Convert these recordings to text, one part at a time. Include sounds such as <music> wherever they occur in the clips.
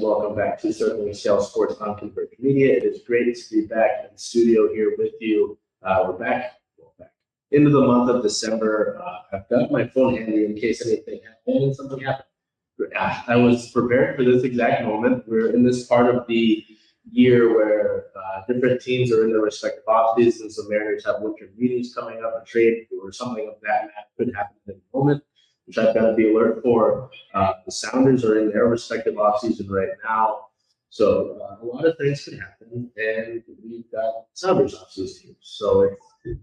To Circling Seattle Sports on Converge Media. It is great to be back in the studio here with you. Uh, we're back, well, back into the month of December. Uh, I've got my phone handy in case anything happened and something happened. I was prepared for this exact moment. We're in this part of the year where uh, different teams are in their respective off seasons. So Mariners have winter meetings coming up, a trade or something of that could happen at any moment I've got to be alert for. Uh, the Sounders are in their respective offseason right now. So uh, a lot of things can happen, and we've got Sounders offseason. So it,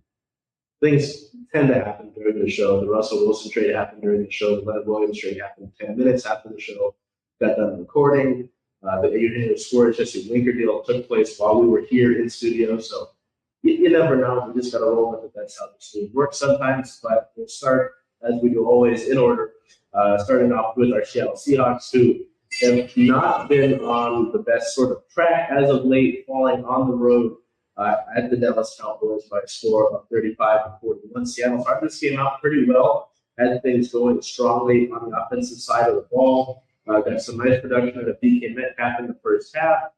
things tend to happen during the show. The Russell Wilson trade happened during the show. The Leonard Williams trade happened 10 minutes after the show. Got done recording. Uh, the Eugenio Suarez Jesse Winker deal took place while we were here in studio. So you, you never know. We just got to roll with it. That's how this league works sometimes. But we'll start, as we do always, in order. Uh, starting off with our Seattle Seahawks, who have not been on the best sort of track as of late, falling on the road uh, at the Dallas Cowboys by a score of 35 to 41. Seattle this game out pretty well, had things going strongly on the offensive side of the ball. Uh, got some nice production out of DK Metcalf in the first half,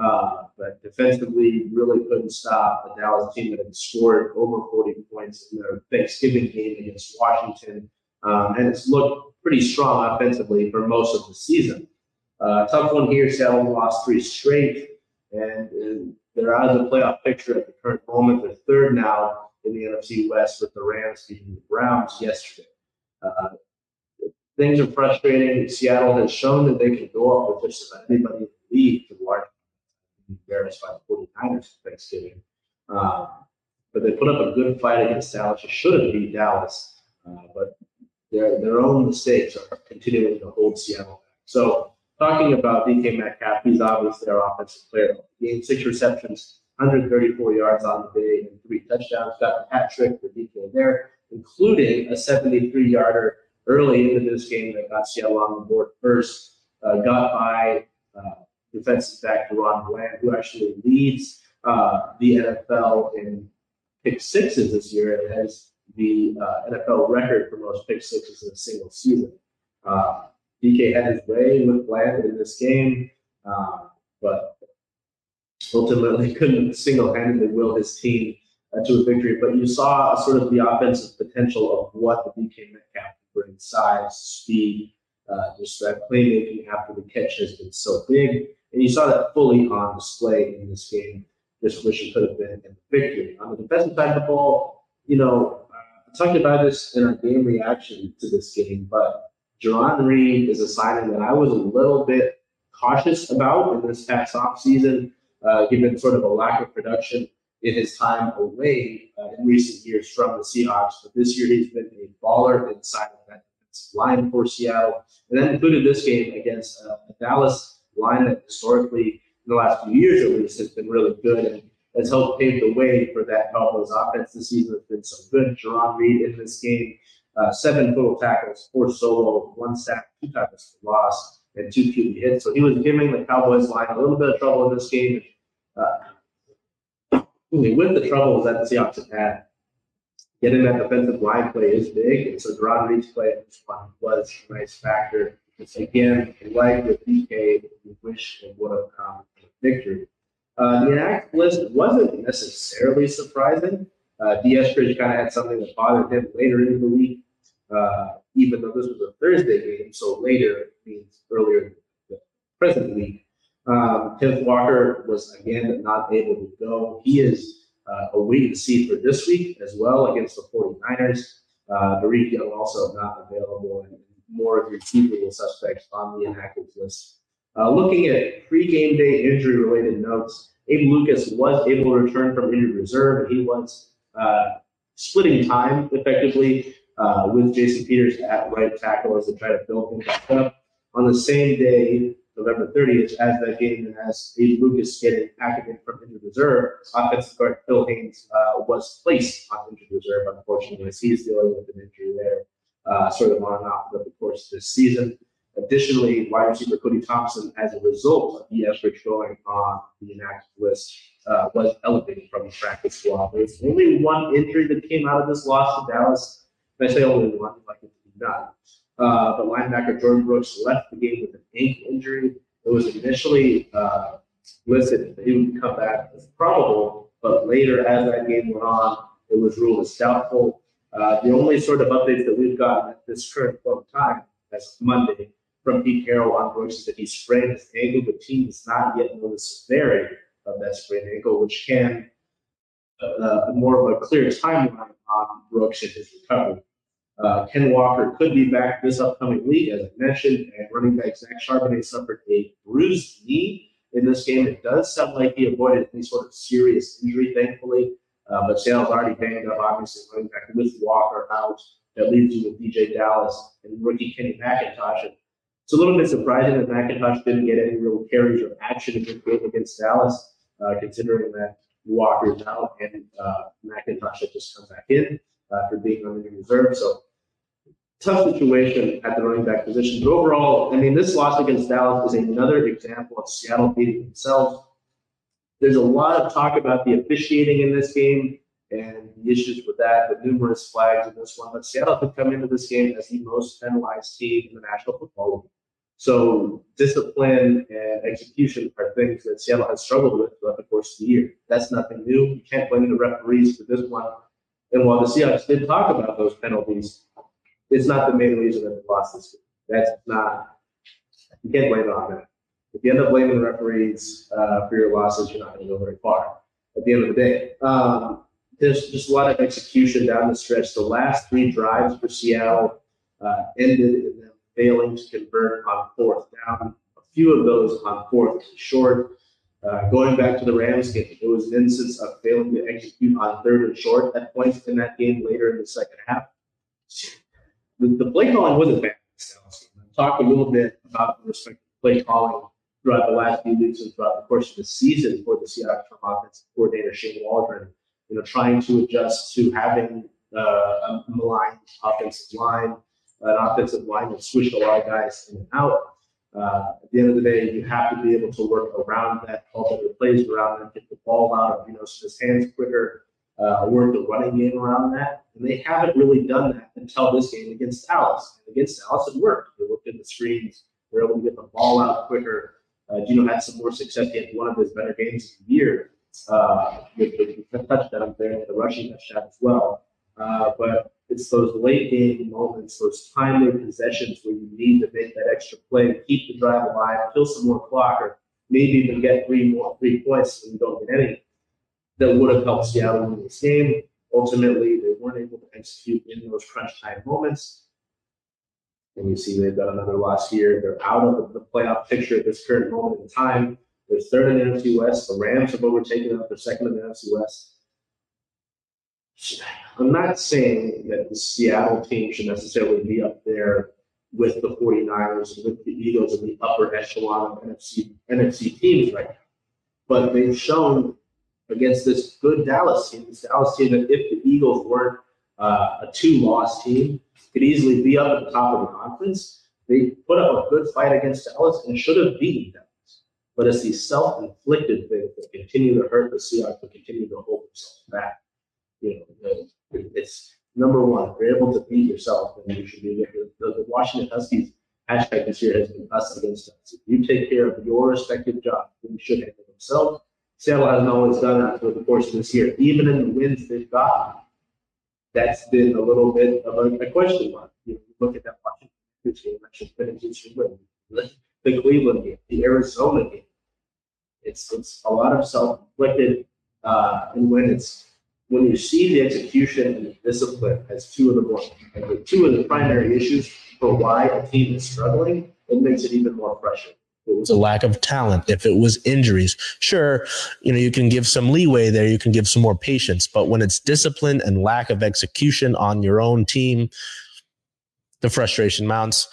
uh, but defensively really couldn't stop the Dallas team that had scored over 40 points in their Thanksgiving game against Washington. Um, and it's looked pretty strong offensively for most of the season. Uh, tough one here. Seattle lost three straight, and, and they're out of the playoff picture at the current moment. They're third now in the NFC West with the Rams beating the Browns yesterday. Uh, things are frustrating. Seattle has shown that they can go up with just about anybody in the league to large embarrassed by the 49ers Thanksgiving. Uh, but they put up a good fight against Dallas. You should have beat Dallas, uh, but their their own mistakes are continuing to hold Seattle. So talking about DK Metcalf, he's obviously our offensive player. Gained six receptions, 134 yards on the day, and three touchdowns. Got a hat trick for DK there, including a 73 yarder early into this game that got Seattle on the board first. Uh, got by uh, defensive back DaRon Bland, who actually leads uh, the NFL in pick sixes this year and has the uh, NFL record for most pick sixes in a single season. Uh, DK had his way with Bland in this game, uh, but ultimately <laughs> couldn't single-handedly will his team uh, to a victory. But you saw sort of the offensive potential of what the DK Metcalf can bring: size, speed, uh, just that playmaking after the catch has been so big, and you saw that fully on display in this game. Just wish it could have been the victory. On the defensive side of the ball, you know, uh, I talked about this in our game reaction to this game, but Jarran Reed is a signing that I was a little bit cautious about in this past offseason, uh, given sort of a lack of production in his time away uh, in recent years from the Seahawks. But this year he's been a baller inside of that line for Seattle, and then included this game against uh, Dallas line that historically, in the last few years at least, has been really good and has helped pave the way for that Cowboys offense this season. Has been so good. Jarran Reed in this game uh, seven total tackles, four solo, one sack, two tackles for loss, and two QB hits. So he was giving the Cowboys line a little bit of trouble in this game. Uh, with the troubles that the Seahawks have had, getting that defensive line play is big. And so Jarran Reed's play at this one was a nice factor. It's again, like with DK, we wish it would have come to victory. Uh, the inactive list wasn't necessarily surprising. Uh, Dee Eskridge kind of had something that bothered him later in the week uh, even though this was a Thursday game, so later means earlier the present week. Um, Kenneth Walker was again not able to go. He is uh, a wait and see for this week as well against the 49ers. Uh, Dareke Young also not available, and more of your usual suspects on the inactive list. Uh, looking at pre-game day injury-related notes, Abe Lucas was able to return from injured reserve. And he was uh, splitting time effectively uh, with Jason Peters at right tackle as they try to build things back up. On the same day, November 30th, as that game, and as Abe Lucas getting activated from injured reserve, offensive guard Phil Haynes uh, was placed on injured reserve, unfortunately, as he's dealing with an injury there, uh, sort of on and off throughout the course of this season. Additionally, wide receiver Cody Thompson, as a result of the Eskridge going on the inactive list, uh, was elevated from the practice squad. There's only one injury that came out of this loss to Dallas. And I say only one, like it to none. Uh, linebacker Jordan Brooks left the game with an ankle injury. It was initially uh, listed that he would come back as probable, but later, as that game went on, it was ruled as doubtful. Uh, the only sort of updates that we've gotten at this current point in time, as Monday, from Pete Carroll on Brooks is that he sprained his ankle, but team does not yet know the severity of that sprained ankle, which can uh, uh, more of a clear timeline on Brooks and his recovery. Uh, Ken Walker could be back this upcoming week, as I mentioned, and running back Zach Charbonnet suffered a bruised knee in this game. It does sound like he avoided any sort of serious injury, thankfully, uh, but Sale's already banged up, obviously, running back with Walker out. That leaves you with DJ Dallas and rookie Kenny McIntosh. It's a little bit surprising that McIntosh didn't get any real carries or action against Dallas, uh, considering that Walker's out and uh, McIntosh had just come back in after being on the reserve. So tough situation at the running back position. But overall, I mean, this loss against Dallas is another example of Seattle beating themselves. There's a lot of talk about the officiating in this game and the issues with that, the numerous flags in this one. But Seattle could come into this game as the most penalized team in the National Football League. So discipline and execution are things that Seattle has struggled with throughout the course of the year. That's nothing new. You can't blame the referees for this one. And while the Seahawks did talk about those penalties, it's not the main reason that they lost this game. That's not, you can't blame it on that. If you end up blaming the referees uh, for your losses, you're not going to go very far at the end of the day. Um, there's just a lot of execution down the stretch. The last three drives for Seattle uh, ended in them failing to convert on fourth down. A few of those on fourth short. Uh, going back to the Rams game, it was an instance of failing to execute on third and short at points in that game later in the second half. The, the play calling wasn't bad. Talk a little bit about the respective play calling throughout the last few weeks and throughout the course of the season for the Seattle offensive coordinator Shane Waldron. You know, trying to adjust to having uh, a maligned offensive line, an offensive line that switched a lot of guys in and out. Uh, at the end of the day, you have to be able to work around that, call better plays around that, get the ball out of you know his hands quicker, uh, work the running game around that. And they haven't really done that until this game against Dallas. And against Dallas, it worked. They looked at the screens, they were able to get the ball out quicker. Uh, Geno had some more success. He had one of his better games of the year uh, with the touchdown there and the rushing touchdown as well. Uh, but it's those late game moments, those timely possessions where you need to make that extra play, to keep the drive alive, kill some more clock, or maybe even get three more three points when you don't get any. That would have helped Seattle win this game. Ultimately, they weren't able to execute in those crunch time moments. And you see they've got another loss here. They're out of the playoff picture at this current moment in time. They're third in the NFC West. The Rams have overtaken them. They're second in the NFC West. I'm not saying that the Seattle team should necessarily be up there with the 49ers and with the Eagles in the upper echelon of NFC, NFC teams right now. But they've shown against this good Dallas team, this Dallas team, that if the Eagles weren't uh, a two-loss team, could easily be up at the top of the conference. They put up a good fight against Dallas and should have beaten Dallas. But it's these self-inflicted things that continue to hurt the Seahawks, but continue to hold themselves back. You know, it's number one. You're able to beat yourself, then you should be the, the Washington Huskies hashtag this year has been us against us. If you take care of your respective job, then you should handle themselves. Seattle hasn't always done that through the course of this year. Even in the wins they've gotten, that's been a little bit of a, a question mark. You look at that Washington game, that should finish win. The Cleveland game, the Arizona game. It's it's a lot of self-inflicted, uh, and when it's when you see the execution and the discipline as two of the more like two of the primary issues for why a team is struggling, it makes it even more frustrating. It was a lack of talent, if it was injuries, sure, you know, you can give some leeway there, you can give some more patience. But when it's discipline and lack of execution on your own team, the frustration mounts.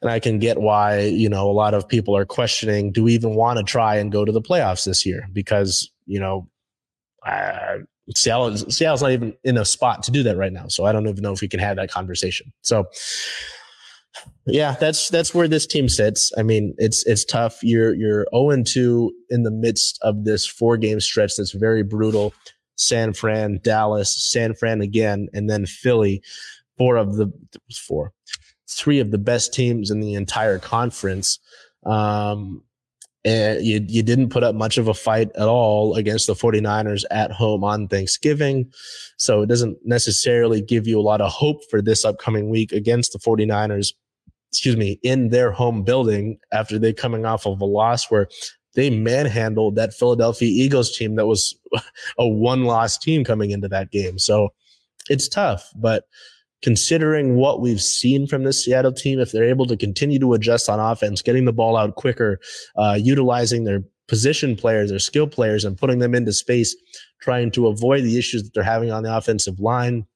And I can get why, you know, a lot of people are questioning do we even want to try and go to the playoffs this year? Because, you know, uh, Seattle, Seattle's not even in a spot to do that right now. So I don't even know if we can have that conversation. So, yeah, that's that's where this team sits. I mean, it's it's tough. You're you're 0 2 in the midst of this four game stretch that's very brutal. San Fran, Dallas, San Fran again, and then Philly. Four of the four, three of the best teams in the entire conference. Um, and you you didn't put up much of a fight at all against the 49ers at home on Thanksgiving. So it doesn't necessarily give you a lot of hope for this upcoming week against the 49ers excuse me, in their home building after they coming off of a loss where they manhandled that Philadelphia Eagles team that was <laughs> a one loss team coming into that game. So it's tough, but considering what we've seen from this Seattle team, if they're able to continue to adjust on offense, getting the ball out quicker, uh, utilizing their position players, their skill players, and putting them into space, trying to avoid the issues that they're having on the offensive line,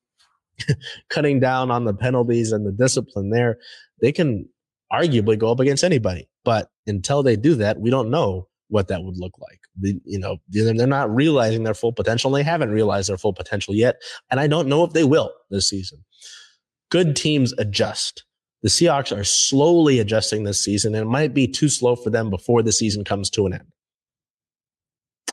<laughs> cutting down on the penalties and the discipline there, they can arguably go up against anybody. But until they do that, we don't know what that would look like. You know, they're not realizing their full potential. They haven't realized their full potential yet. And I don't know if they will this season. Good teams adjust. The Seahawks are slowly adjusting this season, and it might be too slow for them before the season comes to an end.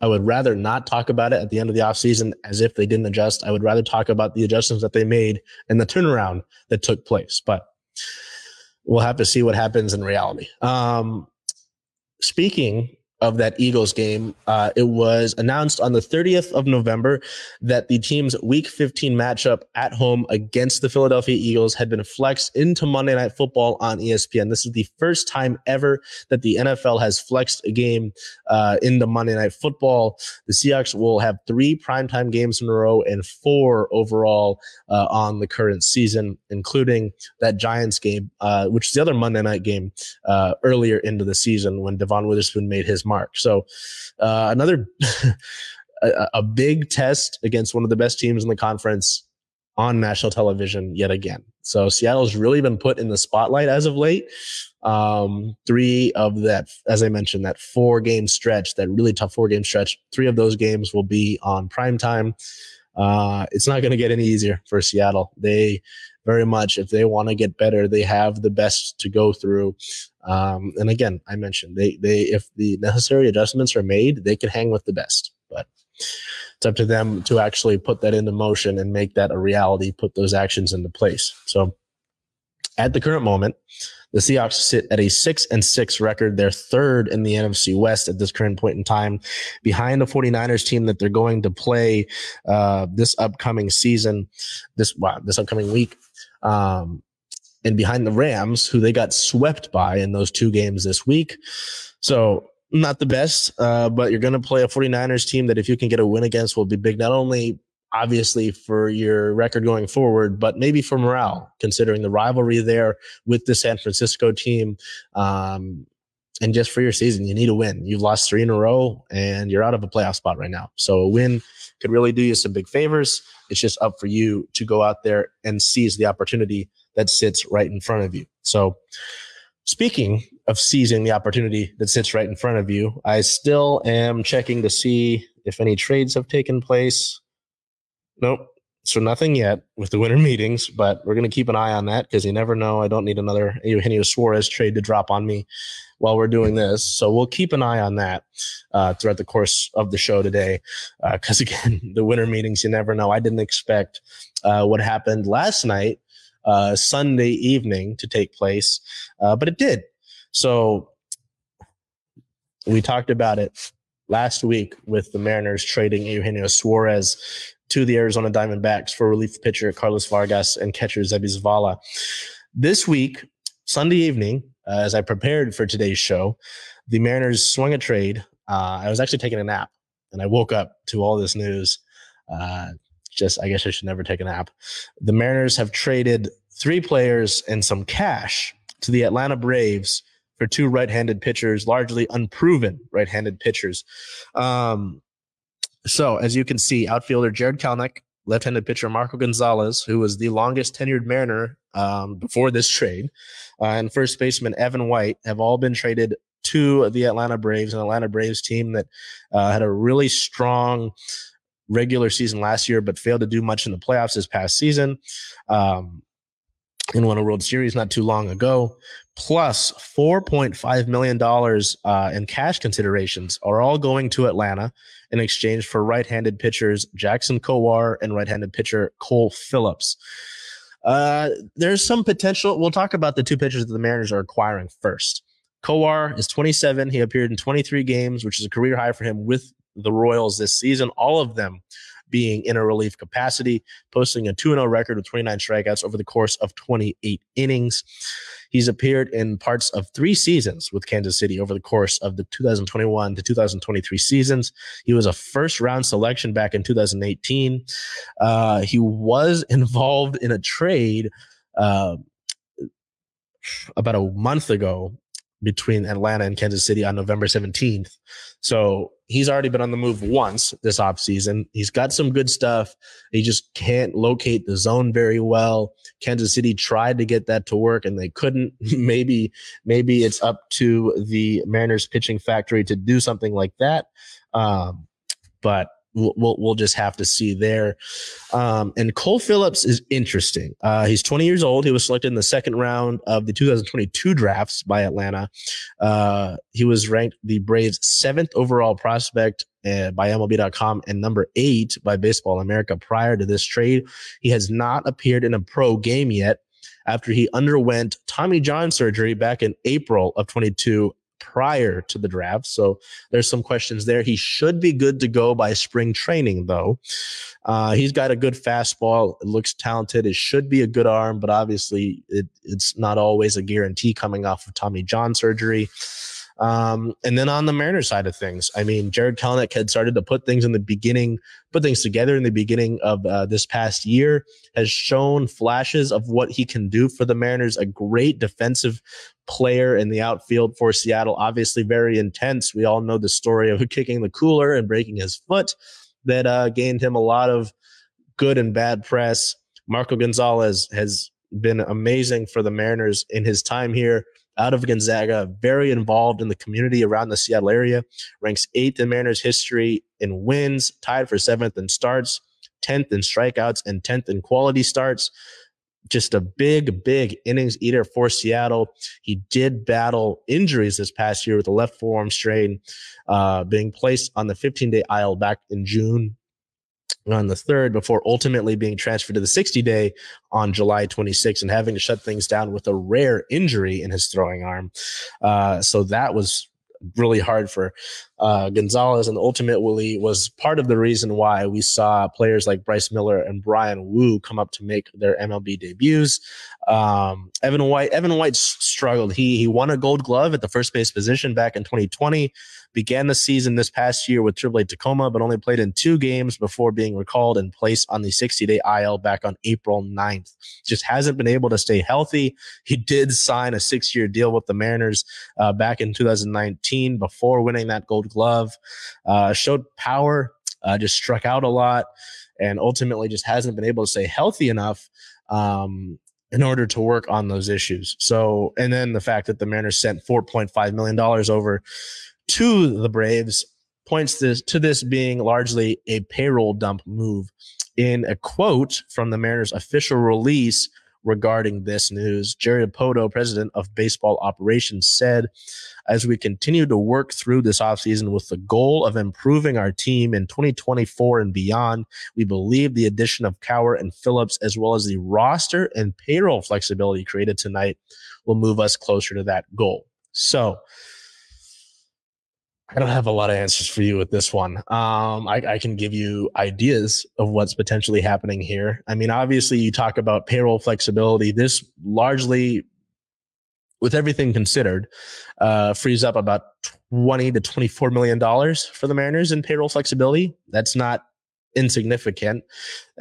I would rather not talk about it at the end of the offseason as if they didn't adjust. I would rather talk about the adjustments that they made and the turnaround that took place. But we'll have to see what happens in reality. Um, speaking of that Eagles game, uh, it was announced on the 30th of November that the team's Week 15 matchup at home against the Philadelphia Eagles had been flexed into Monday Night Football on ESPN. This is the first time ever that the NFL has flexed a game uh, in the Monday Night Football. The Seahawks will have three primetime games in a row and four overall uh, on the current season, including that Giants game, uh, which is the other Monday night game uh, earlier into the season when Devon Witherspoon made his mark. So uh, another <laughs> a, a big test against one of the best teams in the conference on national television yet again. So Seattle's really been put in the spotlight as of late. Um, three of that, as I mentioned, that four game stretch, that really tough four game stretch, three of those games will be on prime time. Uh, it's not going to get any easier for Seattle. They very much, if they want to get better, they have the best to go through. Um, and again, I mentioned they they if the necessary adjustments are made, they can hang with the best. But it's up to them to actually put that into motion and make that a reality, put those actions into place. So at the current moment, the Seahawks sit at a six and six record. They're third in the NFC West at this current point in time, behind the 49ers team that they're going to play uh, this upcoming season, this wow, this upcoming week. Um, and behind the Rams, who they got swept by in those two games this week. So not the best, uh, but you're going to play a 49ers team that if you can get a win against will be big, not only obviously for your record going forward, but maybe for morale, considering the rivalry there with the San Francisco team. Um, and just for your season, you need a win. You've lost three in a row and you're out of a playoff spot right now. So a win could really do you some big favors. It's just up for you to go out there and seize the opportunity that sits right in front of you. So speaking of seizing the opportunity that sits right in front of you, I still am checking to see if any trades have taken place. Nope. So nothing yet with the winter meetings, but we're going to keep an eye on that because you never know. I don't need another Eugenio Suarez trade to drop on me while we're doing this. So we'll keep an eye on that uh, throughout the course of the show today. Because uh, again, <laughs> the winter meetings, you never know. I didn't expect uh, what happened last night, uh, Sunday evening, to take place, uh, but it did. So we talked about it last week with the Mariners trading Eugenio Suarez to the Arizona Diamondbacks for relief pitcher Carlos Vargas and catcher Seby Zavala. This week, Sunday evening, uh, as I prepared for today's show, the Mariners swung a trade. Uh, I was actually taking a nap and I woke up to all this news. Uh, just, I guess I should never take a nap. The Mariners have traded three players and some cash to the Atlanta Braves for two right-handed pitchers, largely unproven right-handed pitchers. Um, so as you can see, outfielder Jarred Kelenic, left-handed pitcher Marco Gonzalez, who was the longest tenured Mariner um, before this trade, uh, and first baseman Evan White have all been traded to the Atlanta Braves, an Atlanta Braves team that uh, had a really strong regular season last year, but failed to do much in the playoffs this past season. Um, and won a World Series not too long ago, plus $4.5 million uh, in cash considerations are all going to Atlanta in exchange for right handed pitchers Jackson Kowar and right handed pitcher Cole Phillips. Uh, there's some potential. We'll talk about the two pitchers that the Mariners are acquiring first. Kowar is 27. He appeared in 23 games, which is a career high for him with the Royals this season. All of them being in a relief capacity, posting a 2 0 record with 29 strikeouts over the course of 28 innings. He's appeared in parts of three seasons with Kansas City over the course of the 2021 to 2023 seasons. He was a first round selection back in 2018. Uh, he was <laughs> involved in a trade uh, about a month ago between Atlanta and Kansas City on November 17th. So he's already been on the move once this offseason. He's got some good stuff. He just can't locate the zone very well. Kansas City tried to get that to work and they couldn't. <laughs> maybe, maybe it's up to the Mariners pitching factory to do something like that. Um, but we'll, we'll, just have to see there. Um, and Cole Phillips is interesting. Uh, he's 20 years old. He was selected in the second round of the 2022 drafts by Atlanta. Uh, he was ranked the Braves' seventh overall prospect uh, by MLB.com and number eight by Baseball America prior to this trade. He has not appeared in a pro game yet after he underwent Tommy John surgery back in April of 22 prior to the draft. So there's some questions there. He should be good to go by spring training, though. Uh, he's got a good fastball. It looks talented. It should be a good arm, but obviously it, it's not always a guarantee coming off of Tommy John surgery. Um, and then on the Mariners side of things, I mean, Jarred Kelenic had started to put things in the beginning, put things together in the beginning of uh, this past year, has shown flashes of what he can do for the Mariners. A great defensive player in the outfield for Seattle, obviously very intense. We all know the story of <laughs> kicking the cooler and breaking his foot that uh, gained him a lot of good and bad press. Marco Gonzalez has been amazing for the Mariners in his time here out of Gonzaga, very involved in the community around the Seattle area, ranks eighth in Mariners history in wins, tied for seventh in starts, 10th in strikeouts, and 10th in quality starts. Just a big, big innings eater for Seattle. He did battle injuries this past year with a left forearm strain, uh, being placed on the 15 day IL back in June on the third before ultimately being transferred to the 60 day on July 26 and having to shut things down with a rare injury in his throwing arm. Uh, so that was really hard for uh, Gonzalez, and ultimately was part of the reason why we saw players like Bryce Miller and Bryan Woo come up to make their MLB debuts. Um, Evan White, Evan White struggled. He he won a Gold Glove at the first base position back in 2020 began the season this past year with Triple A Tacoma, but only played in two games before being recalled and placed on the 60 day IL back on April 9th. Just hasn't been able to stay healthy. He did sign a six year deal with the Mariners uh, back in 2019 before winning that gold glove. Uh, showed power, uh, just struck out a lot, and ultimately just hasn't been able to stay healthy enough. Um, in order to work on those issues. So, and then the fact that the Mariners sent $4.5 million over to the Braves points this to this being largely a payroll dump move. In a quote from the Mariners official release regarding this news, Jerry Dipoto, president of baseball operations, said, as we continue to work through this offseason with the goal of improving our team in 2024 and beyond, we believe the addition of Kowar and Phillips, as well as the roster and payroll flexibility created tonight, will move us closer to that goal. So, I don't have a lot of answers for you with this one. Um, I, I, can give you ideas of what's potentially happening here. I mean, obviously, you talk about payroll flexibility. This largely, with everything considered, uh, frees up about twenty to twenty-four million dollars for the Mariners in payroll flexibility. That's not insignificant.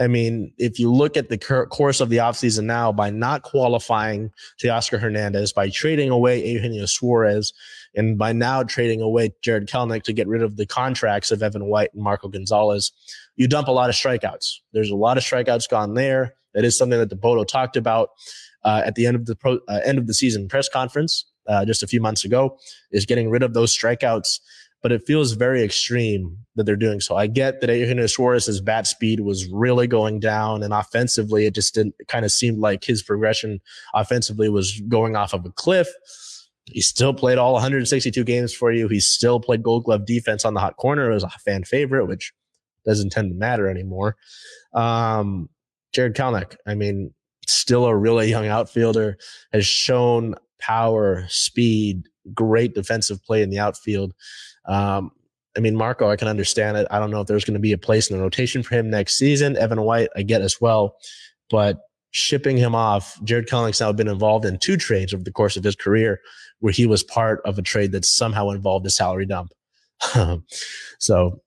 I mean, if you look at the course of the offseason now, by not qualifying Teoscar Hernandez, by trading away Eugenio Suarez, and by now trading away Jarred Kelenic to get rid of the contracts of Evan White and Marco Gonzalez, you dump a lot of strikeouts. There's a lot of strikeouts gone there. That is something that Dipoto talked about uh, at the end of the pro, uh, end of the season press conference uh, just a few months ago, is getting rid of those strikeouts but it feels very extreme that they're doing so. I get that Eugenio Suarez's bat speed was really going down, and offensively, it just didn't kind of seemed like his progression offensively was going off of a cliff. He still played all 162 games for you. He still played Gold Glove defense on the hot corner. It was a fan favorite, which doesn't tend to matter anymore. Um, Jarred Kelenic, I mean, still a really young outfielder, has shown power, speed, great defensive play in the outfield. Um, I mean, Marco, I can understand it. I don't know if there's going to be a place in the rotation for him next season. Evan White, I get as well. But shipping him off, Jarred Kelenic's now been involved in two trades over the course of his career where he was part of a trade that somehow involved a salary dump. <laughs> so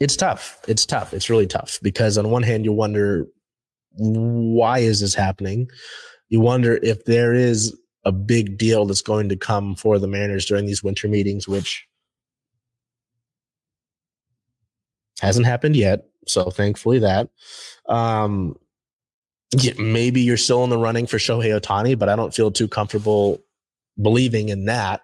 it's tough. It's tough. It's really tough because on one hand, you wonder why is this happening? You wonder if there is a big deal that's going to come for the Mariners during these winter meetings, which Hasn't happened yet. So thankfully that. Um, yeah, maybe you're still in the running for Shohei Ohtani, but I don't feel too comfortable believing in that.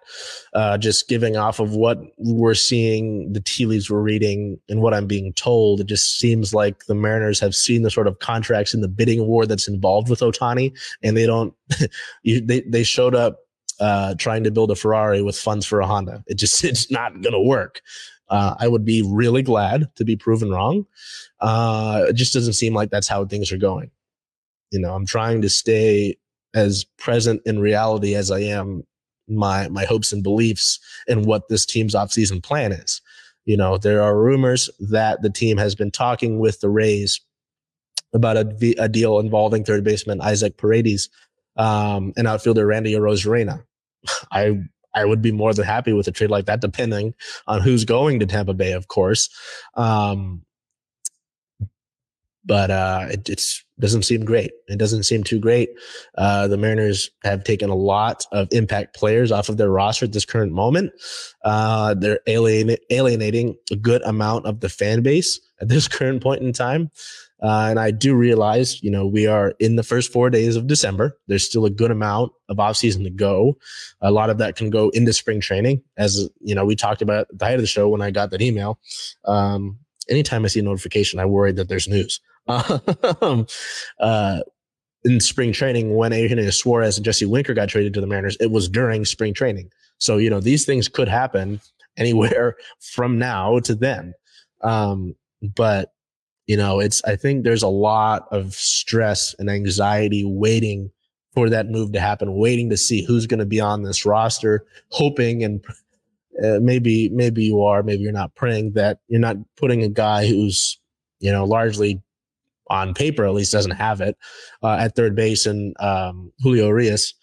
Uh, just giving off of what we're seeing, the tea leaves we're reading, and what I'm being told, it just seems like the Mariners have seen the sort of contracts in the bidding war that's involved with Ohtani, and they don't. <laughs> you, they they showed up uh, trying to build a Ferrari with funds for a Honda. It just it's not to work. Uh, I would be really glad to be proven wrong. Uh, it just doesn't seem like that's how things are going. You know, I'm trying to stay as present in reality as I am my my hopes and beliefs in what this team's offseason plan is. You know, there are rumors that the team has been talking with the Rays about a, a deal involving third baseman Isaac Paredes um, and outfielder Randy Arozarena. <sighs> I I would be more than happy with a trade like that, depending on who's going to Tampa Bay, of course. Um, but uh, it it's, doesn't seem great. It doesn't seem too great. Uh, the Mariners have taken a lot of impact players off of their roster at this current moment. Uh, they're alien, alienating a good amount of the fan base at this <laughs> current point in time. Uh, and I do realize, you know, we are in the first four days of December. There's still a good amount of offseason to go. A lot of that can go into spring training. As, you know, we talked about at the height of the show when I got that email. Um, anytime I see a notification, I worry that there's news. <laughs> Um, uh, in spring training, when Eugenio Suarez and Jesse Winker got traded to the Mariners, it was during spring training. So, you know, these things could happen <laughs> anywhere from now to then. Um, but you know, it's, I think there's a lot of stress and anxiety waiting for that move to happen, waiting to see who's going to be on this roster, hoping and uh, maybe, maybe you are, maybe you're not praying that you're not putting a guy who's, you know, largely on paper, at least doesn't have it uh, at third base and um, Julio Urias.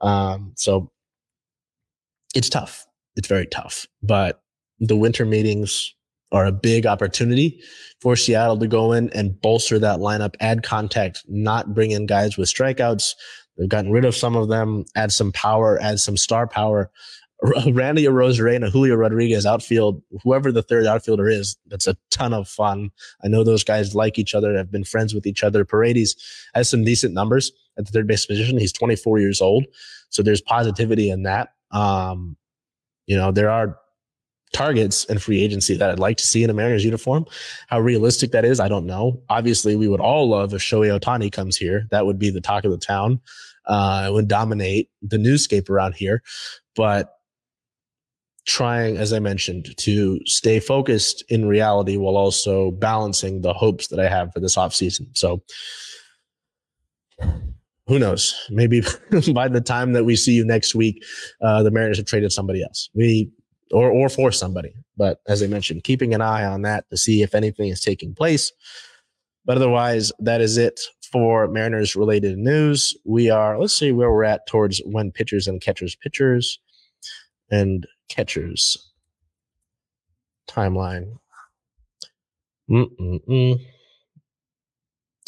Um, so it's tough. It's very tough, but the winter meetings are a big opportunity for Seattle to go in and bolster that lineup, add contact, not bring in guys with strikeouts. They've gotten rid of some of them, add some power, add some star power. <laughs> Randy Arozarena, Julio Rodriguez outfield, whoever the third outfielder is, that's a ton of fun. I know those guys like each other, have been friends with each other. Paredes has some decent numbers at the third base position. He's 24 years old. So there's positivity in that. Um, you know, there are targets and free agency that I'd like to see in a Mariners uniform. How realistic that is, I don't know. Obviously, we would all love if Shohei Ohtani comes here. That would be the talk of the town. Uh, it would dominate the newscape around here. But trying, as I mentioned, to stay focused in reality while also balancing the hopes that I have for this offseason. So who knows? Maybe <laughs> by the time that we see you next week, uh, the Mariners have traded somebody else. We or or for somebody. But as I mentioned, keeping an eye on that to see if anything is taking place. But otherwise, that is it for Mariners related news. We are, let's see where we're at towards when pitchers and catchers, pitchers and catchers timeline. Mm-mm-mm.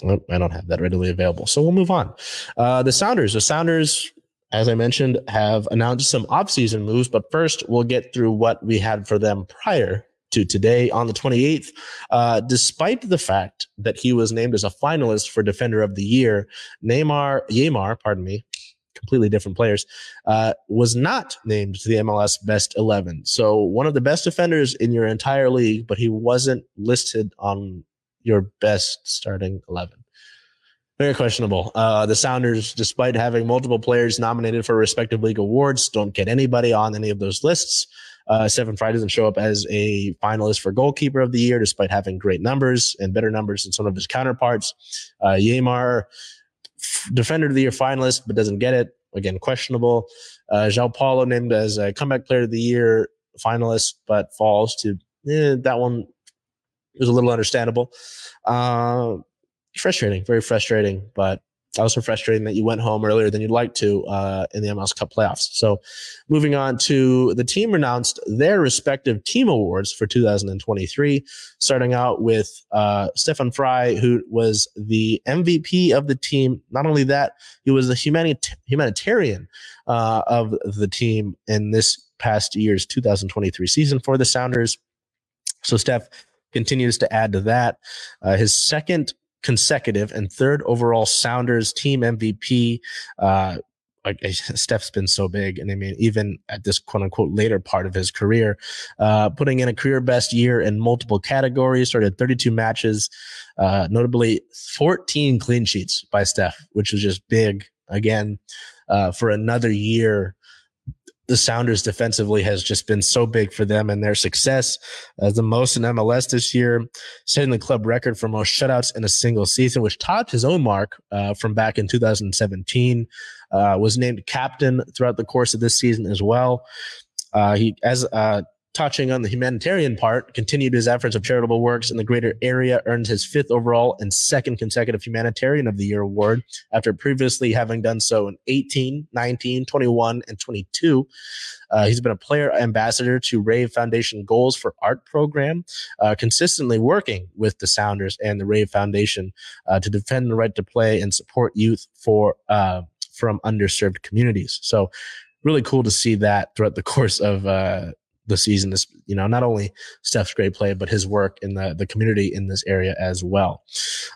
I don't have that readily available. So we'll move on. Uh, the Sounders. The Sounders, as I mentioned, have announced some offseason moves, but first we'll get through what we had for them prior to today on the 28th. Uh, despite the fact that he was named as a finalist for Defender of the Year, Neymar, Yeimar, pardon me, completely different players, uh, was not named to the MLS Best 11. So one of the best defenders in your entire league, but he wasn't listed on your best starting 11. Very questionable. Uh, the Sounders, despite having multiple players nominated for respective league awards, don't get anybody on any of those lists. Uh, Stefan Frei doesn't show up as a finalist for goalkeeper of the year, despite having great numbers and better numbers than some of his counterparts. Uh, Yeimar, defender of the year finalist, but doesn't get it. Again, questionable. Uh, João Paulo named as a comeback player of the year finalist, but falls to eh, that one is a little understandable. Uh, frustrating, very frustrating, but also frustrating that you went home earlier than you'd like to uh, in the MLS Cup playoffs. So, moving on to the team announced their respective team awards for 2023, starting out with uh, Stefan Frei, who was the MVP of the team. Not only that, he was the humanit- humanitarian uh, of the team in this past year's 2023 season for the Sounders. So, Steph continues to add to that. Uh, his second consecutive and third overall Sounders team MVP. Uh, like <laughs> Steph's been so big, and I mean, even at this quote unquote later part of his career, uh, putting in a career best year in multiple categories, started 32 matches, uh, notably 14 clean sheets by Steph, which was just big again uh, for another year the Sounders defensively has just been so big for them and their success as the most in MLS this year, setting the club record for most shutouts in a single season, which topped his own mark uh, from back in 2017. Uh, was named captain throughout the course of this season as well. Uh, he, as uh, touching on the humanitarian part, continued his efforts of charitable works in the greater area, earned his fifth overall and second consecutive Humanitarian of the Year award after previously having done so in 18, 19, 21, and 22. Uh, he's been a player ambassador to Rave Foundation Goals for Art program, uh, consistently working with the Sounders and the Rave Foundation uh, to defend the right to play and support youth for uh, from underserved communities. So, really cool to see that throughout the <laughs> course of uh, the season. This, you know, not only Steph's great play, but his work in the, the community in this area as well.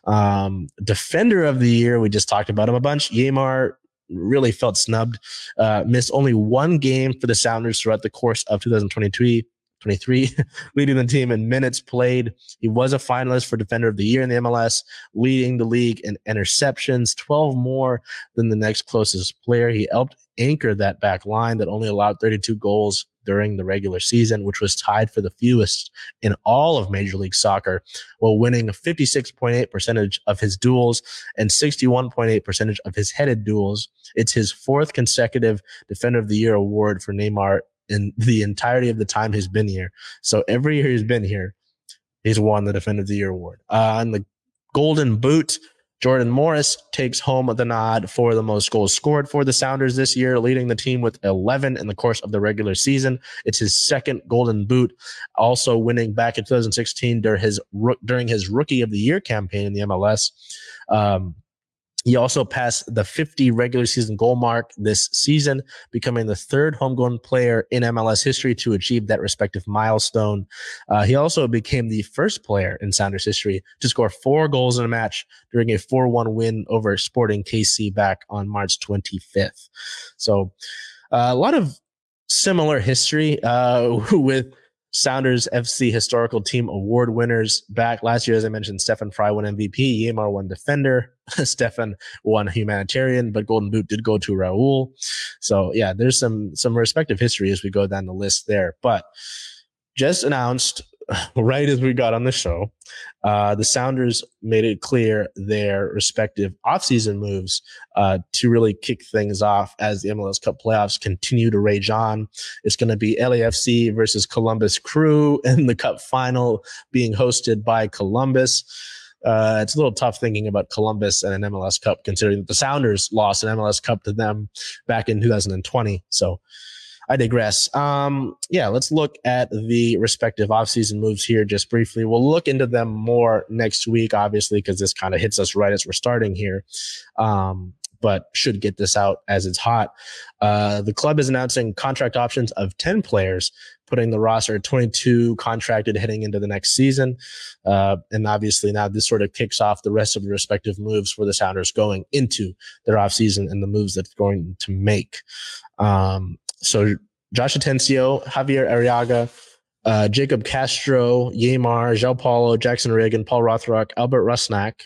Um, defender of the year, we just talked about him a bunch. Yeimar really felt snubbed, uh, missed only one game for the Sounders throughout the course of 2023. 23, <laughs> leading the team in minutes played. He was a finalist for Defender of the Year in the MLS, leading the league in interceptions, 12 more than the next closest player. He helped anchor that back line that only allowed 32 goals during the regular season, which was tied for the fewest in all of Major League Soccer, while winning 56.8 percentage of his duels and 61.8 percentage of his headed duels. It's his fourth consecutive Defender of the Year award for Neymar in the entirety of the time he's been here. So every year he's been here, he's won the Defender of the Year award. Uh, and the Golden Boot Jordan Morris takes home the nod for the most goals scored for the Sounders this year, leading the team with 11 in the course of the regular season. It's his second Golden Boot, also winning back in 2016 during his during his Rookie of the Year campaign in the MLS. Um, he also passed the 50 regular season goal mark this season, becoming the third homegrown player in MLS history to achieve that respective milestone. Uh, he also became the first player in Sounders history to score four goals in a match during a 4 1 win over Sporting KC back on March 25th. So, uh, a lot of similar history uh, <laughs> with Sounders FC Historical Team Award winners back last year. As I mentioned, Stefan Frei won MVP, Yeimar won Defender, <laughs> Stefan won Humanitarian, but Golden Boot did go to Raul. So yeah, there's some some respective history as we go down the list there. But just announced <laughs> right as we got on the show, uh, the Sounders made it clear their respective offseason moves uh, to really kick things off as the MLS Cup playoffs continue to rage on. It's going to be LAFC versus Columbus Crew <laughs> in the Cup final being hosted by Columbus. Uh, it's a little tough thinking about Columbus and an MLS Cup, considering that the Sounders lost an MLS Cup to them back in 2020. So I digress. Um, yeah, let's look at the respective offseason moves here just briefly. We'll look into them more next week, obviously, because this kind of hits us right as we're starting here. Um, but should get this out as it's hot. Uh, the club is announcing contract options of 10 players, putting the roster at 22 contracted heading into the next season. Uh, and obviously now this sort of kicks off the rest of the respective moves for the Sounders going into their offseason and the moves that they're going to make. Um, so Josh Atencio, Javier Arreaga, uh, Jacob Castro, Yeimar, João Paulo, Jackson Ragen, Paul Rothrock, Albert Rusnak,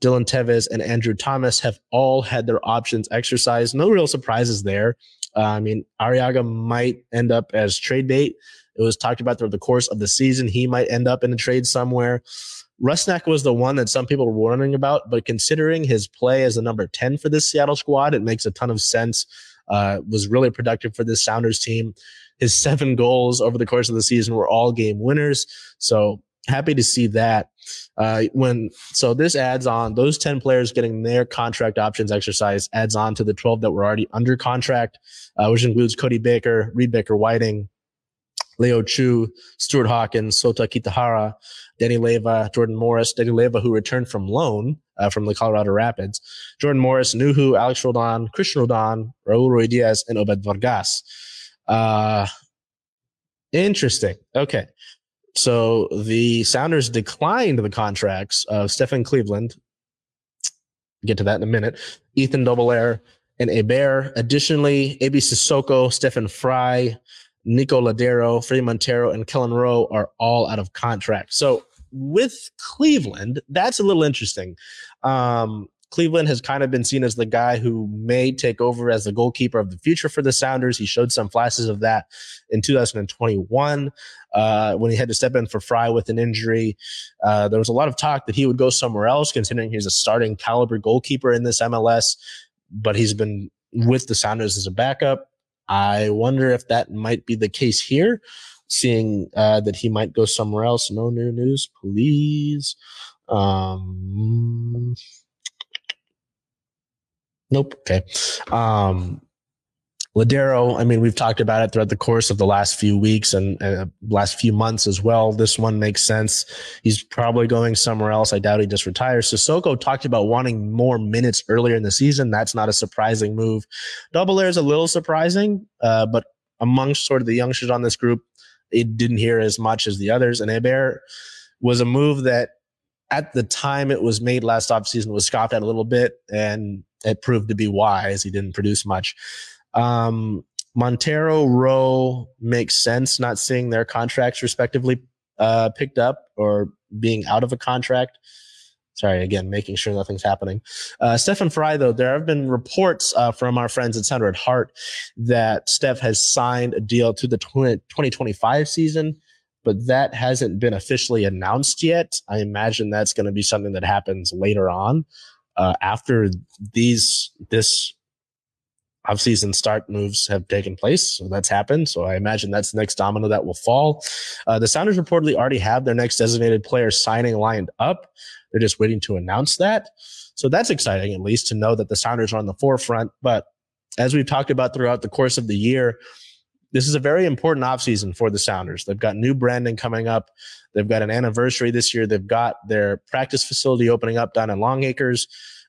Dylan Teves, and Andrew Thomas have all had their options exercised. No real surprises there. Uh, I mean, Arreaga might end up as trade bait. It was talked about throughout the course of the season. He might end up in a trade somewhere. Rusnak was the one that some people were wondering about, but considering his play as the number 10 for this Seattle squad, it makes a ton of sense. Uh, was really productive for this Sounders team. His seven goals over the course of the season were all game winners. So happy to see that. Uh, when so this adds on those 10 players getting their contract options exercise adds on to the 12 that were already under contract, uh, which includes Cody Baker, Reed Baker Whiting, Leo Chu, Stuart Hawkins, Sota Kitahara, Danny Leyva, Jordan Morris, Danny Leyva, who returned from loan uh, from the Colorado Rapids, Jordan Morris, Nouhou, Alex Roldan, Cristian Roldan, Raul Ruidiaz, and Obed Vargas. Uh, interesting. Okay. So the Sounders declined the contracts of Stefan Cleveland. Get to that in a minute. Ethan Dobbelaere and Hebert. Additionally, AB Cissoko, Stefan Frei, Nico Lodeiro, Fredy Montero, and Kelyn Rowe are all out of contract. So with Cleveland, that's a little interesting. Um, Cleveland has kind of been seen as the guy who may take over as the goalkeeper of the future for the Sounders. He showed some flashes of that in 2021 uh, when he had to step in for Frei with an injury. Uh, there was a lot of talk that he would go somewhere else, considering he's a starting caliber goalkeeper in this MLS, but he's been with the Sounders as a backup. I wonder if that might be the case here, seeing uh, that he might go somewhere else. No new news, please. Um, Nope. Okay. Um, Lodeiro, I mean, we've talked about it throughout the course of the last few weeks and uh, last few months as well. This one makes sense. He's probably going somewhere else. I doubt he just retires. Cissoko talked about wanting more minutes earlier in the season. That's not a surprising move. Dobbelaere is a little surprising, uh, but amongst sort of the youngsters on this group, it didn't hear as much as the others. And Hebert was a move that at the time it was made last offseason was scoffed at a little bit and it proved to be wise. He didn't produce much. Um, Montero Rowe makes sense not seeing their contracts respectively uh, picked up or being out of a contract. Sorry, again, making sure nothing's happening. Uh, Stefan Frei, though, there have been reports uh, from our friends at Sounder at Heart that Steph has signed a deal to the 20, 2025 season, but that hasn't been officially announced yet. I imagine that's going to be something that happens later on uh, after these this offseason start moves have taken place. So that's happened. So I imagine that's the next domino that will fall. Uh, the Sounders reportedly already have their next designated player signing lined up. They're just waiting to announce that. So that's exciting, at least to know that the Sounders are on the forefront. But as we've talked about throughout the course of the year, this is a very important offseason for the Sounders. They've got new branding coming up. They've got an anniversary this year. They've got their practice facility opening up down in Longacres,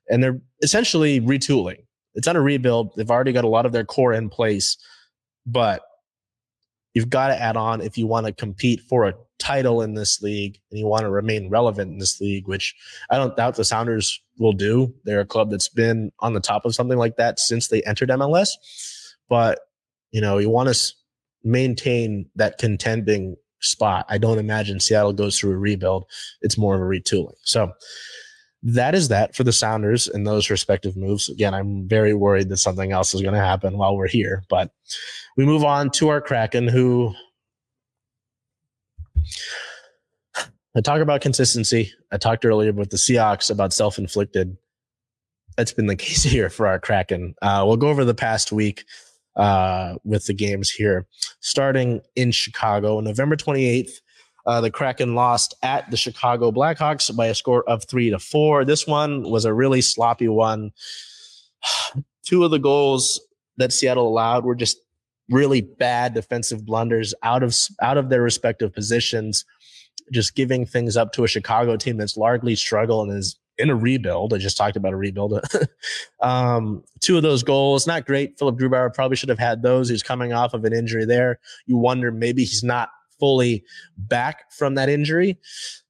and they're essentially retooling. It's not a rebuild. They've already got a lot of their core in place, but you've got to add on if you want to compete for a title in this league and you want to remain relevant in this league, which I don't doubt the Sounders will do. They're a club that's been on the top of something like that since they entered MLS. But, you know, you want to maintain that contending spot. I don't imagine Seattle goes through a rebuild. It's more of a retooling. So that is that for the Sounders in those respective moves. Again, I'm very worried that something else is going to happen while we're here. But we move on to our Kraken, who I talk about consistency. I talked earlier with the Seahawks about self inflicted. That's been the <laughs> case here for our Kraken. Uh, we'll go over the past week uh, with the games here. Starting in Chicago, November 28th, uh, the Kraken lost at the Chicago Blackhawks by a score of three to four. This one was a really sloppy one. <sighs> Two of the goals that Seattle allowed were just really bad defensive blunders out of out of their respective positions, just giving things up to a Chicago team that's largely struggled and is in a rebuild. I just talked about a rebuild. <laughs> um, two of those goals, not great. Philipp Grubauer probably should have had those. He's coming off of an injury there. You wonder maybe he's not fully back from that injury,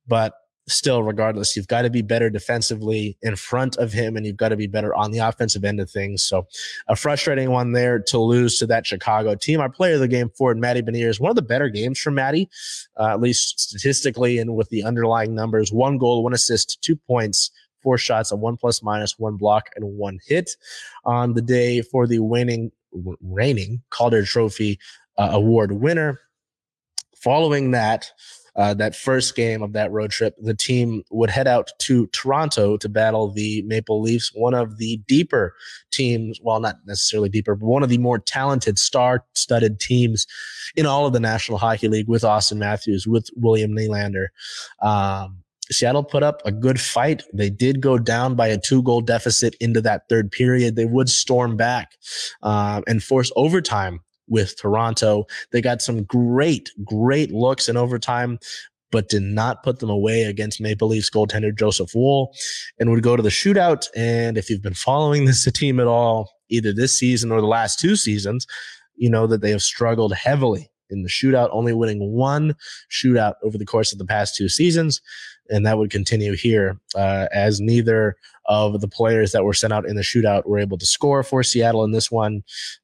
but still, regardless, you've got to be better defensively in front of him and you've got to be better on the offensive end of things. So, a frustrating one there to lose to that Chicago team. Our player of the game for Matty Beniers, one of the better games for Matty, uh, at least statistically and with the underlying numbers one goal, one assist, two points. Four shots, a one plus minus, one block, and one hit on the day for the winning, reigning Calder Trophy uh, award winner. Following that, uh, that first game of that road trip, the team would head out to Toronto to battle the Maple Leafs, one of the deeper teams. Well, not necessarily deeper, but one of the more talented, star-studded teams in all of the National Hockey League with Auston Matthews, with William Nylander. Um, Seattle put up a good fight. They did go down by a two goal deficit into that third period. They would storm back uh, and force overtime with Toronto. They got some great, great looks in overtime, but did not put them away against Maple Leafs goaltender Joseph Woll and would go to the shootout. And if you've been following <laughs> this team at all, either this season or the last two seasons, you know that they have struggled heavily in the shootout, only winning one shootout over the course of the past two seasons. And that would continue here uh, as neither of the players that were sent out in the shootout were able to score for Seattle in this one.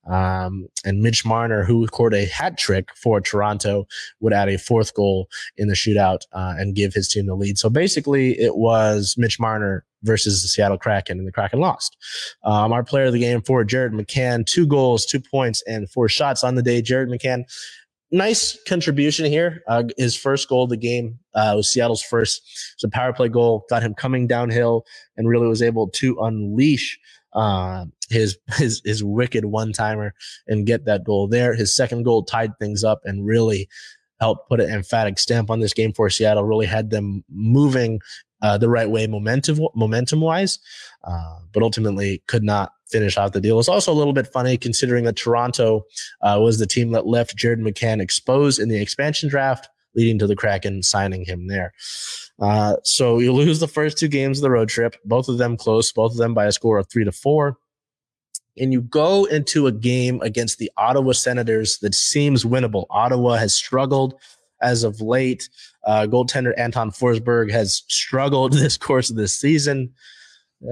Um, and Mitch Marner, who scored a hat trick for Toronto, would add a fourth goal in the shootout uh, and give his team the lead. So basically, it was Mitch Marner versus the Seattle Kraken, and the Kraken lost. Um, our player of the game for Jared McCann, two goals, two points, and four shots on the day. Jared McCann nice contribution here. Uh, his first goal of the game uh, was Seattle's first. It's a power play goal, got him coming downhill, and really was able to unleash uh, his his his wicked one timer and get that goal there. His second goal tied things up and really helped put an emphatic stamp on this game for Seattle. Really had them moving uh, the right way, momentum momentum wise, uh, but ultimately could not finish off the deal. It's also a little bit funny considering that Toronto uh, was the team that left Jared McCann exposed in the expansion draft, leading to the Kraken signing him there. Uh, so you lose the first two games of the road trip, both of them close, both of them by a score of three to four. And you go into a game against the Ottawa Senators that seems winnable. Ottawa has struggled as of late. Uh, goaltender Anton Forsberg has struggled <laughs> this course of this season.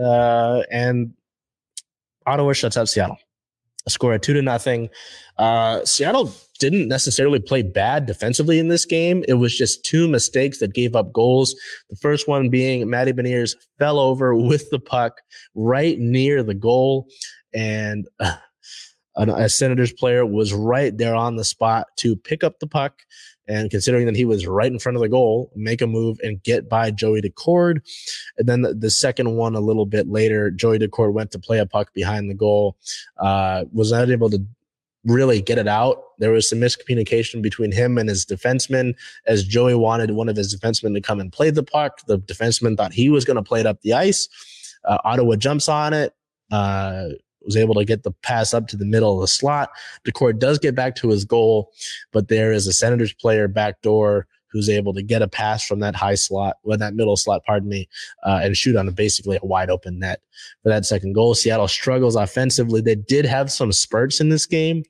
Uh, and Ottawa shuts out Seattle. A score of two to nothing. Uh, Seattle didn't necessarily play bad defensively in this game. It was just two mistakes that gave up goals. The first one being Matty Beniers fell over <laughs> with the puck right near the goal, and uh, a Senators player was right there on the spot to pick up the puck and considering that he was right in front of the goal, make a move and get by Joey Daccord. And then the, the second one a little bit later, Joey Daccord went to play a puck behind the goal, uh, was not able to really get it out. There was some miscommunication between him and his defenseman as Joey wanted one of his defensemen to come and play the puck. The defenseman thought he was going to play it up the ice. Uh, Ottawa jumps on it. Uh, was able to get the pass up to the middle of the slot. Daccord does get back to his goal, but there is a Senators player back door who's able to get a pass from that high slot, well, that middle slot, pardon me, uh, and shoot on a, basically a wide open net for that second goal. Seattle struggles offensively. They did have some spurts in this game,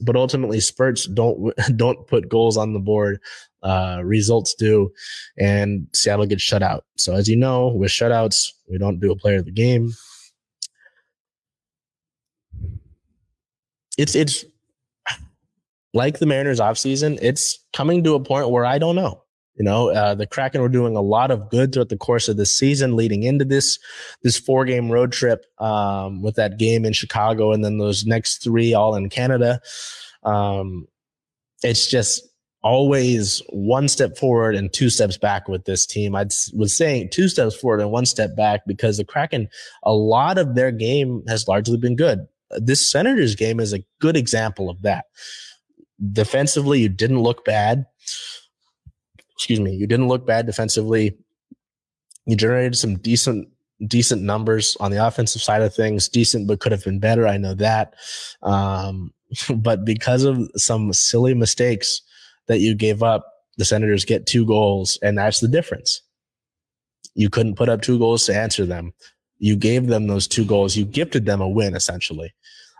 but ultimately spurts don't <laughs> don't put goals on the board. Uh, results do, and Seattle gets shut out. So as you know, with shutouts, we don't do a player of the game. It's it's like the Mariners offseason, it's coming to a point where I don't know. You know, uh, the Kraken were doing a lot of good throughout the course of the season, leading into this this four game road trip um, with that game in Chicago, and then those next three all in Canada. Um, it's just always one step forward and two steps back with this team. I was saying two steps forward and one step back because the Kraken, a lot of their game has largely been good this Senators game is a good example of that. Defensively, you didn't look bad. Excuse me, you didn't look bad defensively. You generated some decent decent numbers on the offensive side of things. Decent, but could have been better. I know that. Um, <laughs> but because of some silly mistakes that you gave up, the Senators get two goals, and that's the difference. You couldn't put up two goals to answer them. You gave them those two goals. You gifted them a win, essentially.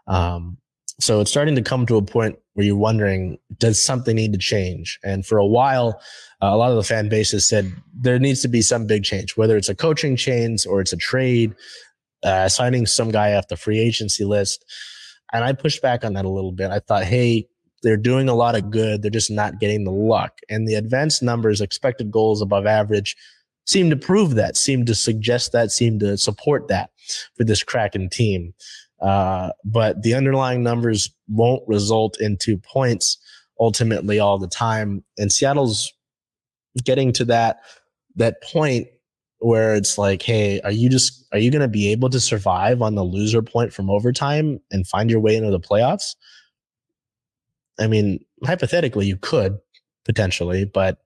Um, so it's starting to come to a point where you're wondering, does something need to change? And for a while, uh, a lot of the fan bases said there needs to be some big change, whether it's a coaching change or it's a trade, uh, signing some guy off the free agency list. And I pushed back on that a little bit. I thought, hey, they're doing a lot of good. They're just not getting the luck. And the advanced numbers, expected goals above average, seem to prove that, seem to suggest that, seem to support that for this Kraken team. Uh, but the underlying numbers won't result into points ultimately all the time. And Seattle's getting to that that point where it's like, hey, are you just are you going to be able to survive on the loser point from overtime and find your way into the playoffs? I mean, hypothetically, you could potentially, but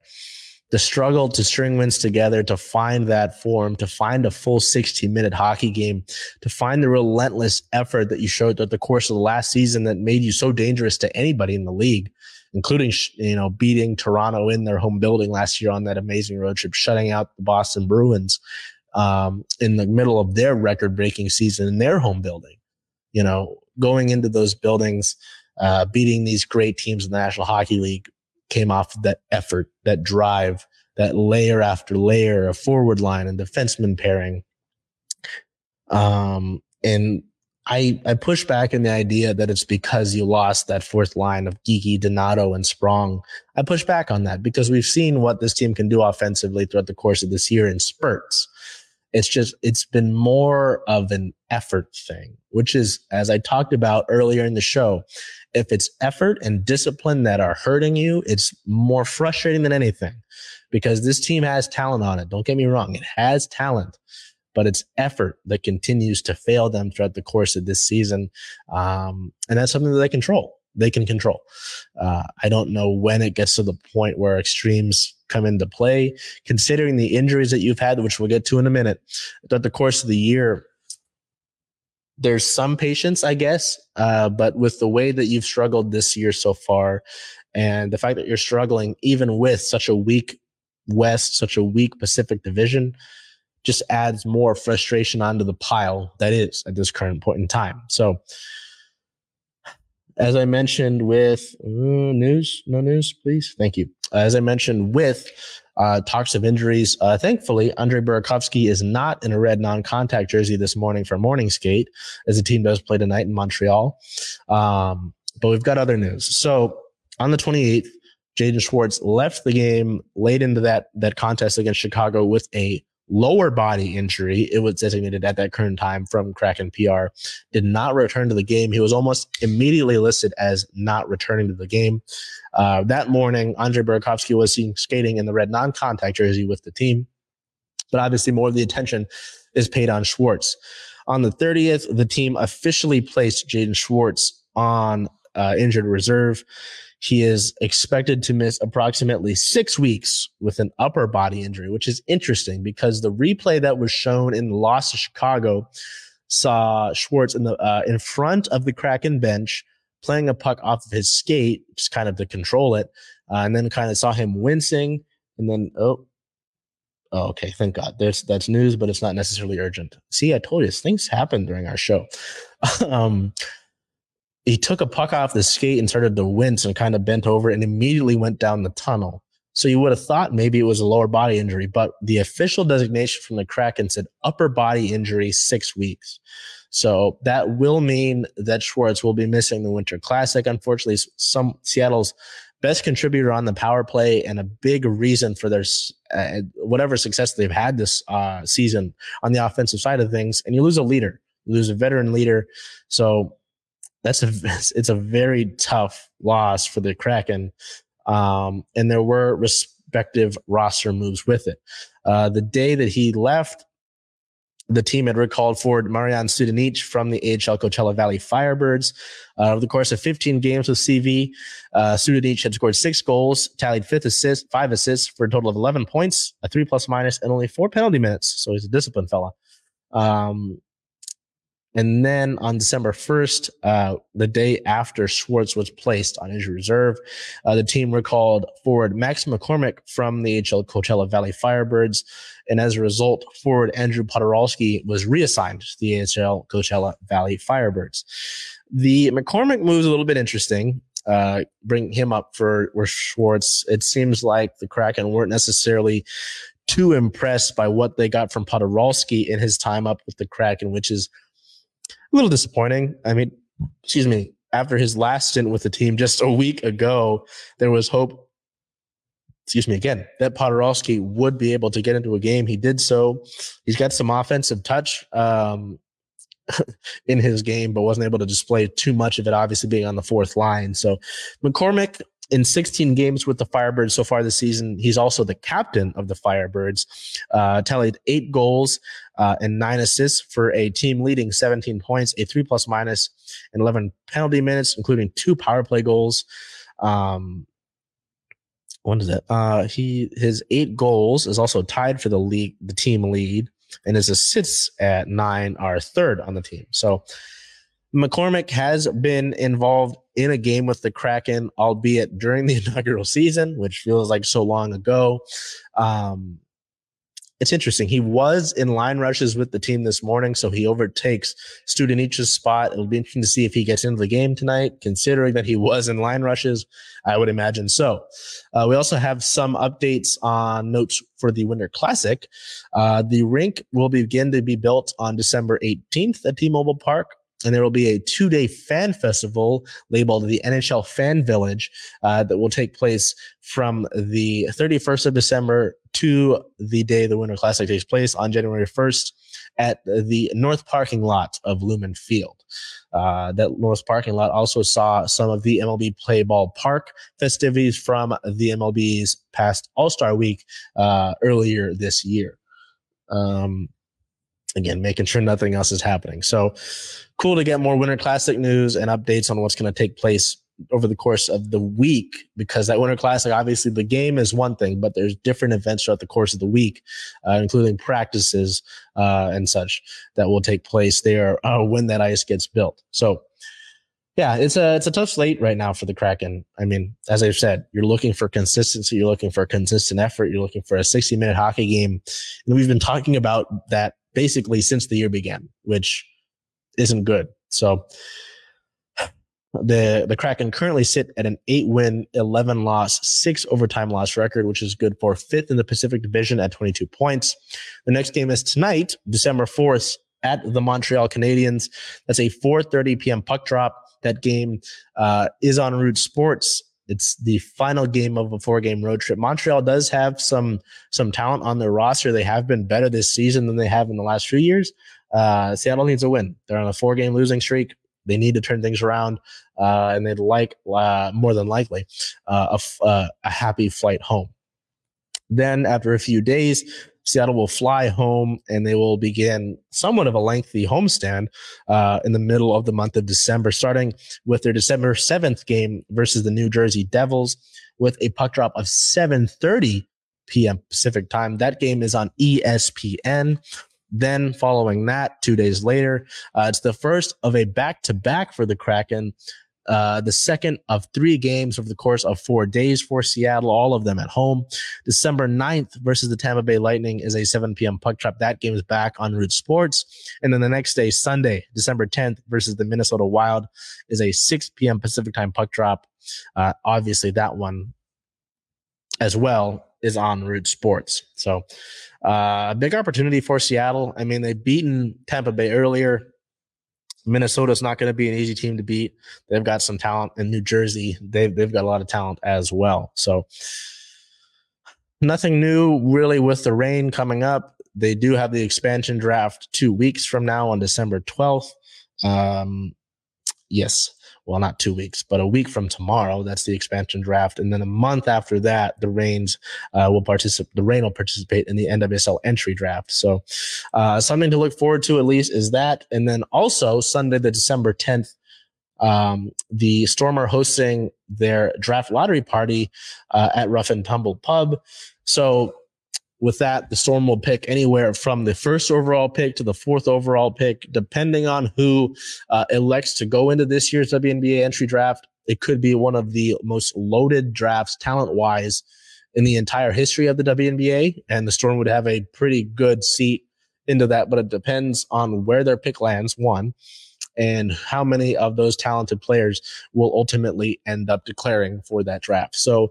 the struggle to string wins together, to find that form, to find a full 60 minute hockey game, to find the relentless effort that you showed throughout the course of the last season that made you so dangerous to anybody in the league, including, you know, beating Toronto in their home building last year on that amazing road trip, shutting out the Boston Bruins um, in the middle of their record breaking season in their home building. You know, going into those buildings, uh, beating these great teams in the National Hockey League, came off of that effort, that drive, that layer after layer of forward line and defenseman pairing. Um, and I I push back in the idea that it's because you lost that fourth line of Geekie, Donato, and Sprong. I push back on that because we've seen what this team can do offensively throughout the course of this year in spurts. It's just it's been more of an effort thing, which is as I talked about earlier in the show, if it's effort and discipline that are hurting you, it's more frustrating than anything because this team has talent on it. Don't get me wrong. It has talent, but it's effort that continues to fail them throughout the course of this season. Um, and that's something that they control. They can control. Uh, I don't know when it gets to the point where extremes come into play, considering the injuries that you've had, which we'll get to in a minute, throughout the course of the year there's some patience, I guess. Uh, but with the way that you've struggled this year so far, and the fact that you're struggling even with such a weak West, such a weak Pacific division, just adds more frustration onto the pile that is at this current point in time. So, as I mentioned with uh, news, no news, please. Thank you. As I mentioned with uh, talks of injuries. Uh, thankfully, Andre Burakovsky is not in a red non-contact jersey this morning for morning skate, as the team does play tonight in Montreal. Um, but we've got other news. So on the 28th, Jaden Schwartz left the game late into that that contest against Chicago with a lower body injury. It was designated at that current time from Kraken PR. Did not return to the game. He was almost immediately listed as not returning to the game. Uh, that morning, Andre Burakovsky was seen skating in the red non-contact jersey with the team, but obviously more of the attention is paid on Schwartz. On the 30th, the team officially placed Jaden Schwartz on uh, injured reserve. He is expected to miss approximately six weeks with an upper body injury, which is interesting because the replay that was shown in the loss to Chicago saw Schwartz in the uh, in front of the Kraken bench playing a puck off of his skate, just kind of to control it, uh, and then kind of saw him wincing, and then oh, oh, okay, thank God. There's that's news, but it's not necessarily urgent. See, I told you things happen during our show. <laughs> um, he took a puck off the skate and started to wince and kind of bent over and immediately went down the tunnel. So you would have thought maybe it was a lower body injury, but the official designation from the Kraken said upper body injury six weeks. So that will mean that Schwartz will be missing the Winter Classic. Unfortunately, some Seattle's best contributor on the power play and a big reason for their uh, whatever success they've had this uh, season on the offensive side of things. And you lose a leader, you lose a veteran leader. So that's a <laughs> it's a very tough loss for the Kraken. Um, and there were respective roster moves with it. Uh, the day that he left, the team had recalled forward Marian Studenic from the AHL Coachella Valley Firebirds. Uh, over the course of 15 games with CV, uh, Studenic had scored six goals, tallied fifth assist, five assists for a total of 11 points, a three plus minus, and only four penalty minutes. So he's a disciplined fella. Um, And then on December 1st, uh, the day after Schwartz was placed on injury reserve, uh, the team recalled forward Max McCormick from the HL Coachella Valley Firebirds. And as a result, forward Andrew Poturalski was reassigned to the AHL Coachella Valley Firebirds. The McCormick move is a little bit interesting. Uh, bring him up for, for Schwartz. It seems like the Kraken weren't necessarily too impressed by what they got from Poturalski in his time up with the Kraken, which is a little disappointing. I mean, excuse me, after his last stint with the team just a week ago, there was hope. Excuse me again, that Poturalski would be able to get into a game. He did so. He's got some offensive touch um, <laughs> in his game, but wasn't able to display too much of it, obviously being on the fourth line. So McCormick in 16 games with the Firebirds so far this season. He's also the captain of the Firebirds. Uh, tallied eight goals uh, and nine assists for a team leading 17 points, a three plus minus, and 11 penalty minutes, including two power play goals. Um, what is it? Uh, he his eight goals is also tied for the league, the team lead, and his assists at nine are third on the team. So McCormick has been involved in a game with the Kraken, albeit during the <laughs> inaugural season, which feels like so long ago. Um, it's interesting. He was in line rushes with the team this morning, so he overtakes Studenic's spot. It'll be interesting to see if he gets into the game tonight, considering that he was in line rushes. I would imagine so. Uh, we also have some updates on notes for the Winter Classic. Uh, the rink will begin to be built on December 18th at T-Mobile Park and there will be a two day fan festival labeled the NHL Fan Village uh, that will take place from the 31st of December to the day the Winter Classic takes place on January 1st at the north parking lot of Lumen Field. Uh, that north parking lot also saw some of the MLB Play Ball Park festivities from the MLB's past All Star Week uh, earlier this year. Um, again, making sure nothing else is happening. So cool to get more Winter Classic news and updates on what's going to take place over the course of the week because that Winter Classic, obviously, the game is one thing, but there's different events throughout the course of the week, uh, including practices uh, and such that will take place there uh, when that ice gets built. So, yeah, it's a it's a tough slate right now for the Kraken. I mean, as I've said, you're looking for consistency, you're looking for consistent effort, you're looking for a 60 minute hockey game, and we've been talking about that basically since the year began, which isn't good. So the the Kraken currently sit at an eight win, eleven loss, six overtime loss record, which is good for fifth in the Pacific Division at twenty two points. The next game is tonight, December fourth, at the Montreal Canadiens. That's a four thirty p.m. puck drop. That game uh, is on Root Sports. It's the final game of a four game road trip. Montreal does have some some talent on their roster. They have been better this season than they have in the last few years. Uh, Seattle needs a win. They're on a four game losing streak. They need to turn things around, uh, and they'd like uh, more than likely uh, a, uh, a happy flight home. Then, after a few days, Seattle will fly home and they will begin somewhat of a lengthy homestand uh, in the middle of the month of December, starting with their December 7th game versus the New Jersey Devils with a puck drop of 7:30 p.m. Pacific time. That game is on ESPN. Then, following that, two days later, uh, it's the first of a back to back for the Kraken. Uh, the second of three games over the course of four days for Seattle, all of them at home. December 9th versus the Tampa Bay Lightning is a 7 p.m. puck drop. That game is back on Root Sports. And then the next day, Sunday, December 10th versus the Minnesota Wild is a 6 p.m. Pacific time puck drop. Uh, obviously, that one as well is on Root Sports. So, uh, big opportunity for Seattle. I mean, they've beaten Tampa Bay earlier. Minnesota's not going to be an easy team to beat. They've got some talent in New Jersey. They've they've got a lot of talent as well. So nothing new really with the Reign coming up. They do have the expansion draft two weeks from now on December 12th. Um, yes well, not two weeks, but a week from tomorrow. That's the expansion draft, and then a month after that, the Reigns uh, will participate. The Reign will participate in the NWSL entry draft. So, uh, something to look forward to at least is that, and then also Sunday, the December tenth. Um, the Storm are hosting their draft lottery party uh, at Rough and Tumble Pub. So with that, the Storm will pick anywhere from the first overall pick to the fourth overall pick, depending on who uh, elects to go into this year's WNBA entry draft. It could be one of the most loaded drafts, talent wise, in the entire history of the WNBA. And the Storm would have a pretty good seat into that, but it depends on where their pick lands, one, and how many of those talented players will ultimately end up declaring for that draft. So,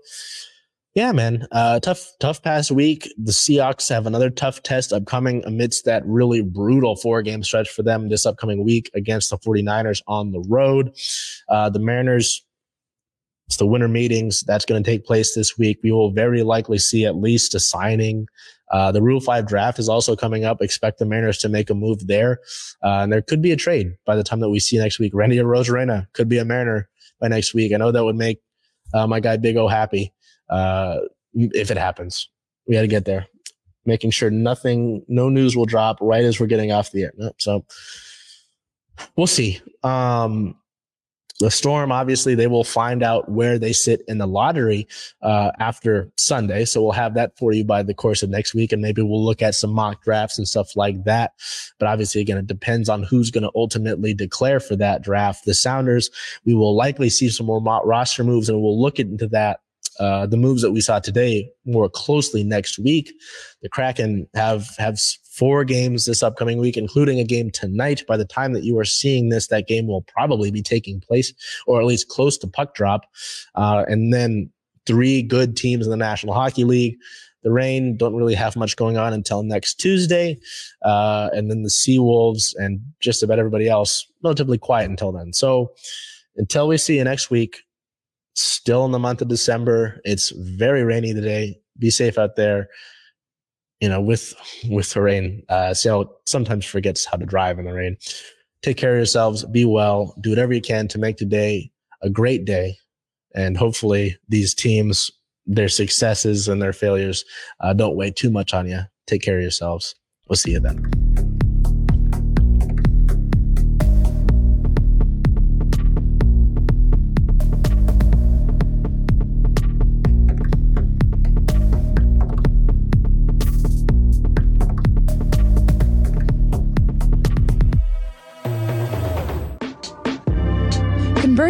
yeah, man, uh, tough, tough past week. The Seahawks have another tough test upcoming amidst that really brutal four game stretch for them this upcoming week against the 49ers on the road. Uh, the Mariners, it's the winter meetings that's going to take place this week. We will very likely see at least a signing. Uh, the Rule 5 draft is also coming up. Expect the Mariners to make a move there. Uh, and there could be a trade by the time that we see next week. Randy Arozarena could be a Mariner by next week. I know that would make uh, my guy Big O happy uh, if it happens. We got to get there. Making sure nothing, no news will drop right as we're getting off the air. So we'll see. Um, the storm obviously they will find out where they sit in the lottery uh, after sunday so we'll have that for you by the course of next week and maybe we'll look at some mock drafts and stuff like that but obviously again it depends on who's going to ultimately declare for that draft the sounders we will likely see some more roster moves and we'll look into that uh, the moves that we saw today more closely next week. The Kraken have have four games this upcoming week, including a game tonight. By the time that you are seeing this, that game will probably be taking place, or at least close to puck drop. Uh, and then three good teams in the National Hockey League. The Reign don't really have much going on until next Tuesday, uh, and then the Seawolves and just about everybody else relatively quiet until then. So until we see you next week, still in the month of December. It's very rainy today. Be safe out there. You know, with with the rain, uh, Seattle sometimes forgets how to drive in the rain. Take care of yourselves. Be well. Do whatever you can to make today a great day, and hopefully these teams, their successes and their failures, uh, don't weigh too much on you. Take care of yourselves. We'll see you then.